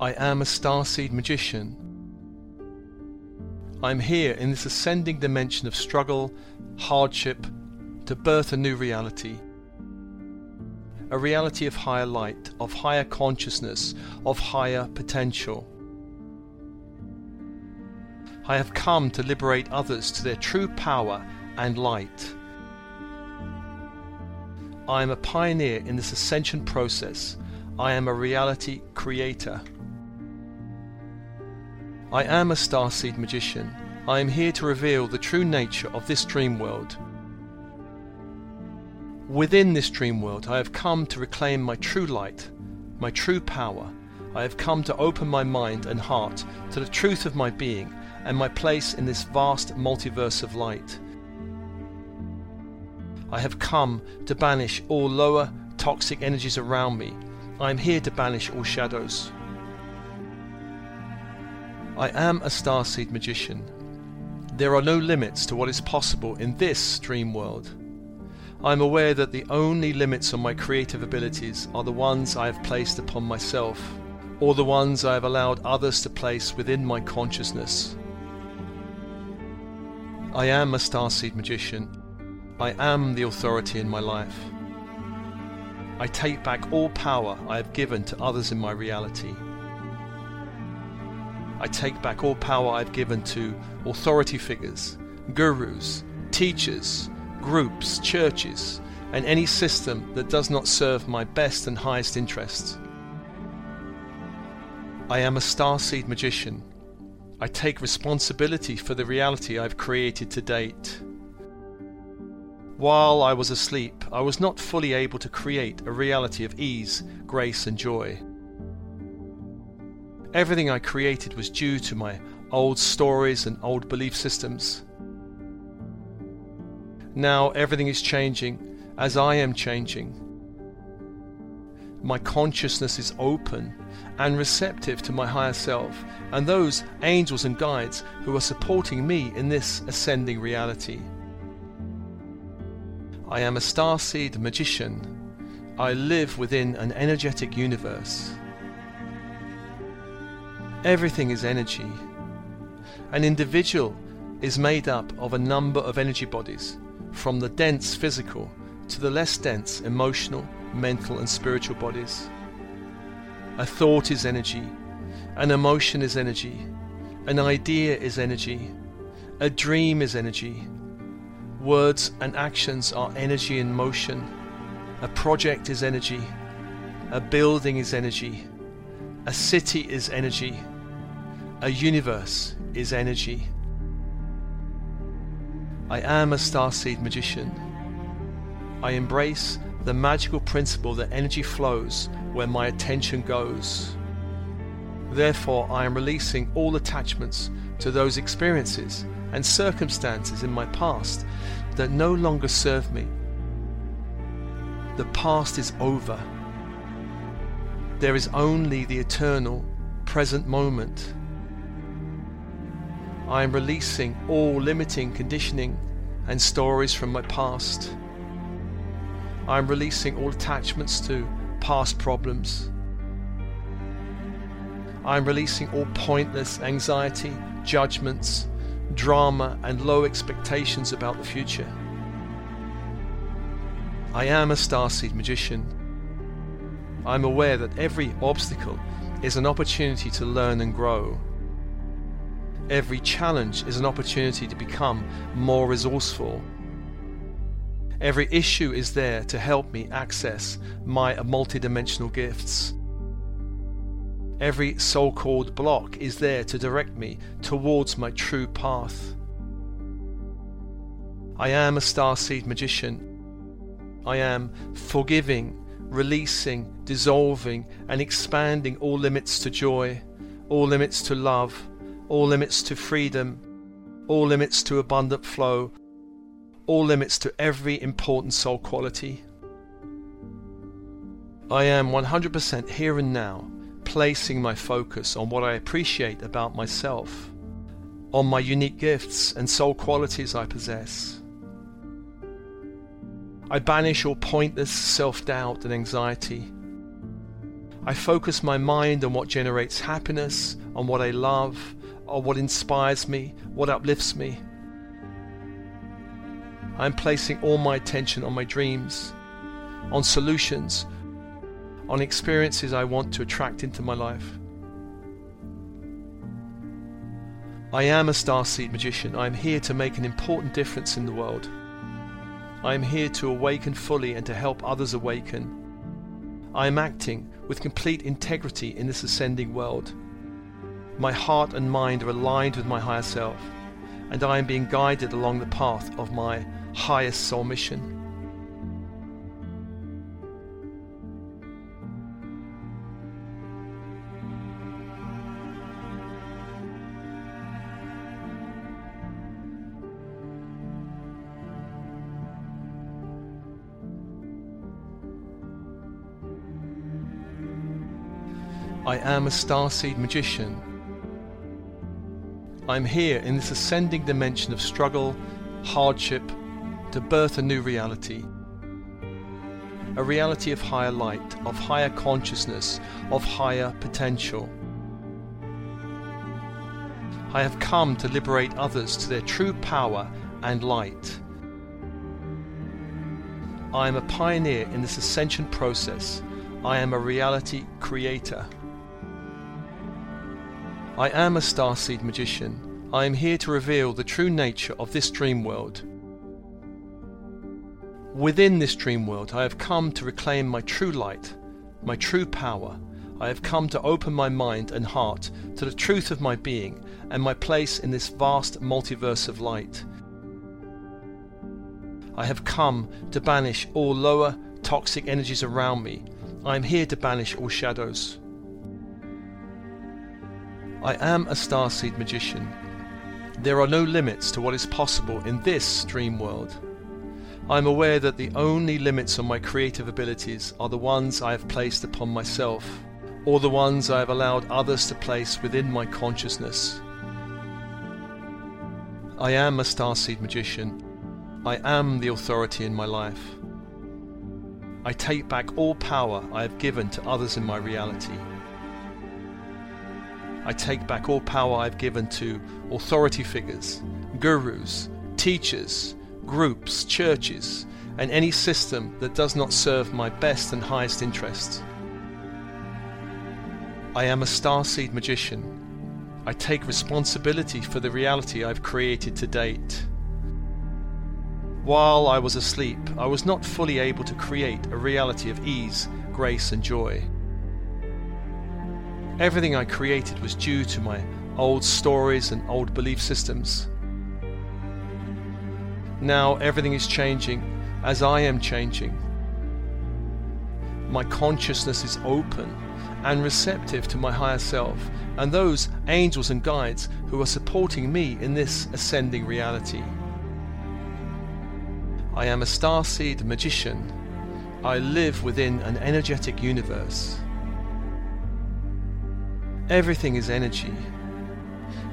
I am a starseed magician. I am here in this ascending dimension of struggle, hardship, to birth a new reality. A reality of higher light, of higher consciousness, of higher potential. I have come to liberate others to their true power and light. I am a pioneer in this ascension process. I am a reality creator. I am a starseed magician. I am here to reveal the true nature of this dream world. Within this dream world, I have come to reclaim my true light, my true power. I have come to open my mind and heart to the truth of my being and my place in this vast multiverse of light. I have come to banish all lower toxic energies around me. I am here to banish all shadows. I am a starseed magician. There are no limits to what is possible in this dream world. I am aware that the only limits on my creative abilities are the ones I have placed upon myself, or the ones I have allowed others to place within my consciousness. I am a starseed magician I am the authority in my life. I take back all power I have given to others in my reality. I take back all power I've given to authority figures, gurus, teachers, groups, churches, and any system that does not serve my best and highest interests. I am a starseed magician. I take responsibility for the reality I've created to date. While I was asleep, I was not fully able to create a reality of ease, grace, and joy. Everything I created was due to my old stories and old belief systems. Now everything is changing as I am changing. My consciousness is open and receptive to my higher self and those angels and guides who are supporting me in this ascending reality. I am a starseed magician. I live within an energetic universe. Everything is energy. An individual is made up of a number of energy bodies, from the dense physical to the less dense emotional, mental, and spiritual bodies. A thought is energy, an emotion is energy, an idea is energy, a dream is energy, Words and actions are energy in motion. A project is energy. A building is energy. A city is energy. A universe is energy. I am a starseed magician. I embrace the magical principle that energy flows where my attention goes. Therefore, I am releasing all attachments to those experiences and circumstances in my past that no longer serve me. The past is over. There is only the eternal present moment. I am releasing all limiting conditioning and stories from my past. I am releasing all attachments to past problems. I am releasing all pointless anxiety, judgments, drama, and low expectations about the future. I am a starseed magician. I'm aware that every obstacle is an opportunity to learn and grow. Every challenge is an opportunity to become more resourceful. Every issue is there to help me access my multidimensional gifts. Every so called block is there to direct me towards my true path. I am a starseed magician. I am forgiving, releasing, dissolving, and expanding all limits to joy, all limits to love, all limits to freedom, all limits to abundant flow, all limits to every important soul quality. I am 100% here and now placing my focus on what I appreciate about myself, on my unique gifts and soul qualities I possess. I banish all pointless self doubt and anxiety. I focus my mind on what generates happiness, on what I love, on what inspires me, what uplifts me. I am placing all my attention on my dreams, on solutions, on experiences I want to attract into my life. I am a starseed magician. I am here to make an important difference in the world. I am here to awaken fully and to help others awaken. I am acting with complete integrity in this ascending world. My heart and mind are aligned with my higher self, and I am being guided along the path of my highest soul mission. I am a starseed magician. I'm here in this ascending dimension of struggle, hardship, to birth a new reality. A reality of higher light, of higher consciousness, of higher potential. I have come to liberate others to their true power and light. I am a pioneer in this ascension process. I am a reality creator. I am a starseed magician. I am here to reveal the true nature of this dream world. Within this dream world, I have come to reclaim my true light, my true power. I have come to open my mind and heart to the truth of my being and my place in this vast multiverse of light. I have come to banish all lower toxic energies around me. I am here to banish all shadows. I am a starseed magician. There are no limits to what is possible in this dream world. I am aware that the only limits on my creative abilities are the ones I have placed upon myself, or the ones I have allowed others to place within my consciousness. I am a starseed magician. I am the authority in my life. I take back all power I have given to others in my reality. I take back all power I've given to authority figures, gurus, teachers, groups, churches, and any system that does not serve my best and highest interests. I am a starseed magician. I take responsibility for the reality I've created to date. While I was asleep, I was not fully able to create a reality of ease, grace, and joy. Everything I created was due to my old stories and old belief systems. Now everything is changing as I am changing. My consciousness is open and receptive to my higher self and those angels and guides who are supporting me in this ascending reality. I am a starseed magician. I live within an energetic universe. Everything is energy.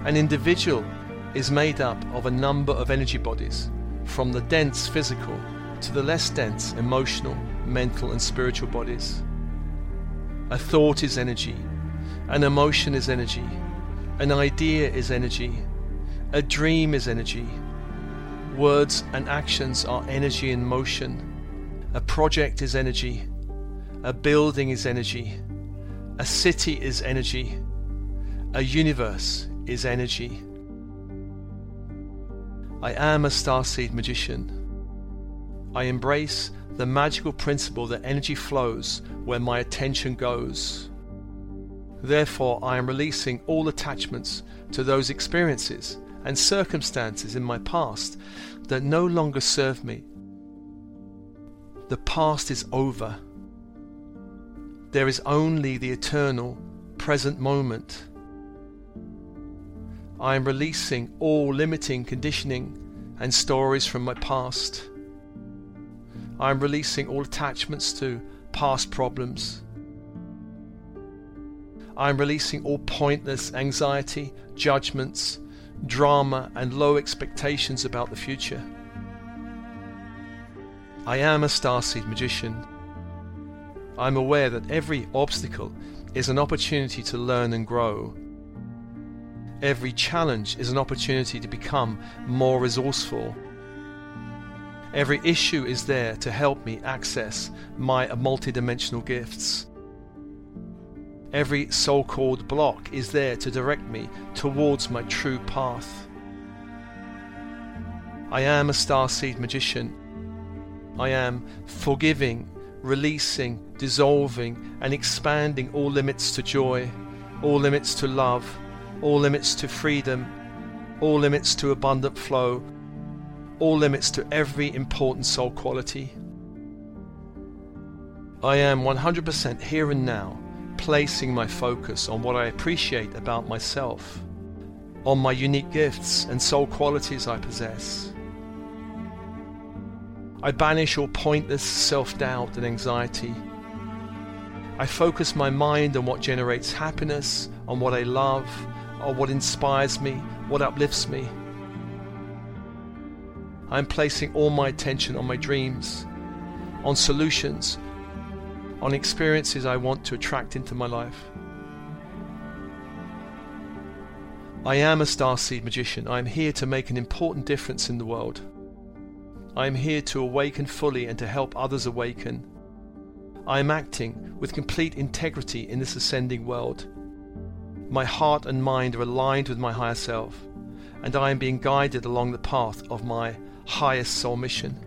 An individual is made up of a number of energy bodies, from the dense physical to the less dense emotional, mental, and spiritual bodies. A thought is energy, an emotion is energy, an idea is energy, a dream is energy. Words and actions are energy in motion. A project is energy, a building is energy, a city is energy. A universe is energy. I am a starseed magician. I embrace the magical principle that energy flows where my attention goes. Therefore, I am releasing all attachments to those experiences and circumstances in my past that no longer serve me. The past is over. There is only the eternal present moment. I am releasing all limiting conditioning and stories from my past. I am releasing all attachments to past problems. I am releasing all pointless anxiety, judgments, drama, and low expectations about the future. I am a starseed magician. I'm aware that every obstacle is an opportunity to learn and grow. Every challenge is an opportunity to become more resourceful. Every issue is there to help me access my multidimensional gifts. Every so called block is there to direct me towards my true path. I am a starseed magician. I am forgiving, releasing, dissolving, and expanding all limits to joy, all limits to love, all limits to freedom, all limits to abundant flow, all limits to every important soul quality. I am 100% here and now placing my focus on what I appreciate about myself, on my unique gifts and soul qualities I possess. I banish all pointless self doubt and anxiety. I focus my mind on what generates happiness, on what I love, on what inspires me, what uplifts me. I am placing all my attention on my dreams, on solutions, on experiences I want to attract into my life. I am a starseed magician. I am here to make an important difference in the world. I am here to awaken fully and to help others awaken. I am acting with complete integrity in this ascending world. My heart and mind are aligned with my higher self, and I am being guided along the path of my highest soul mission.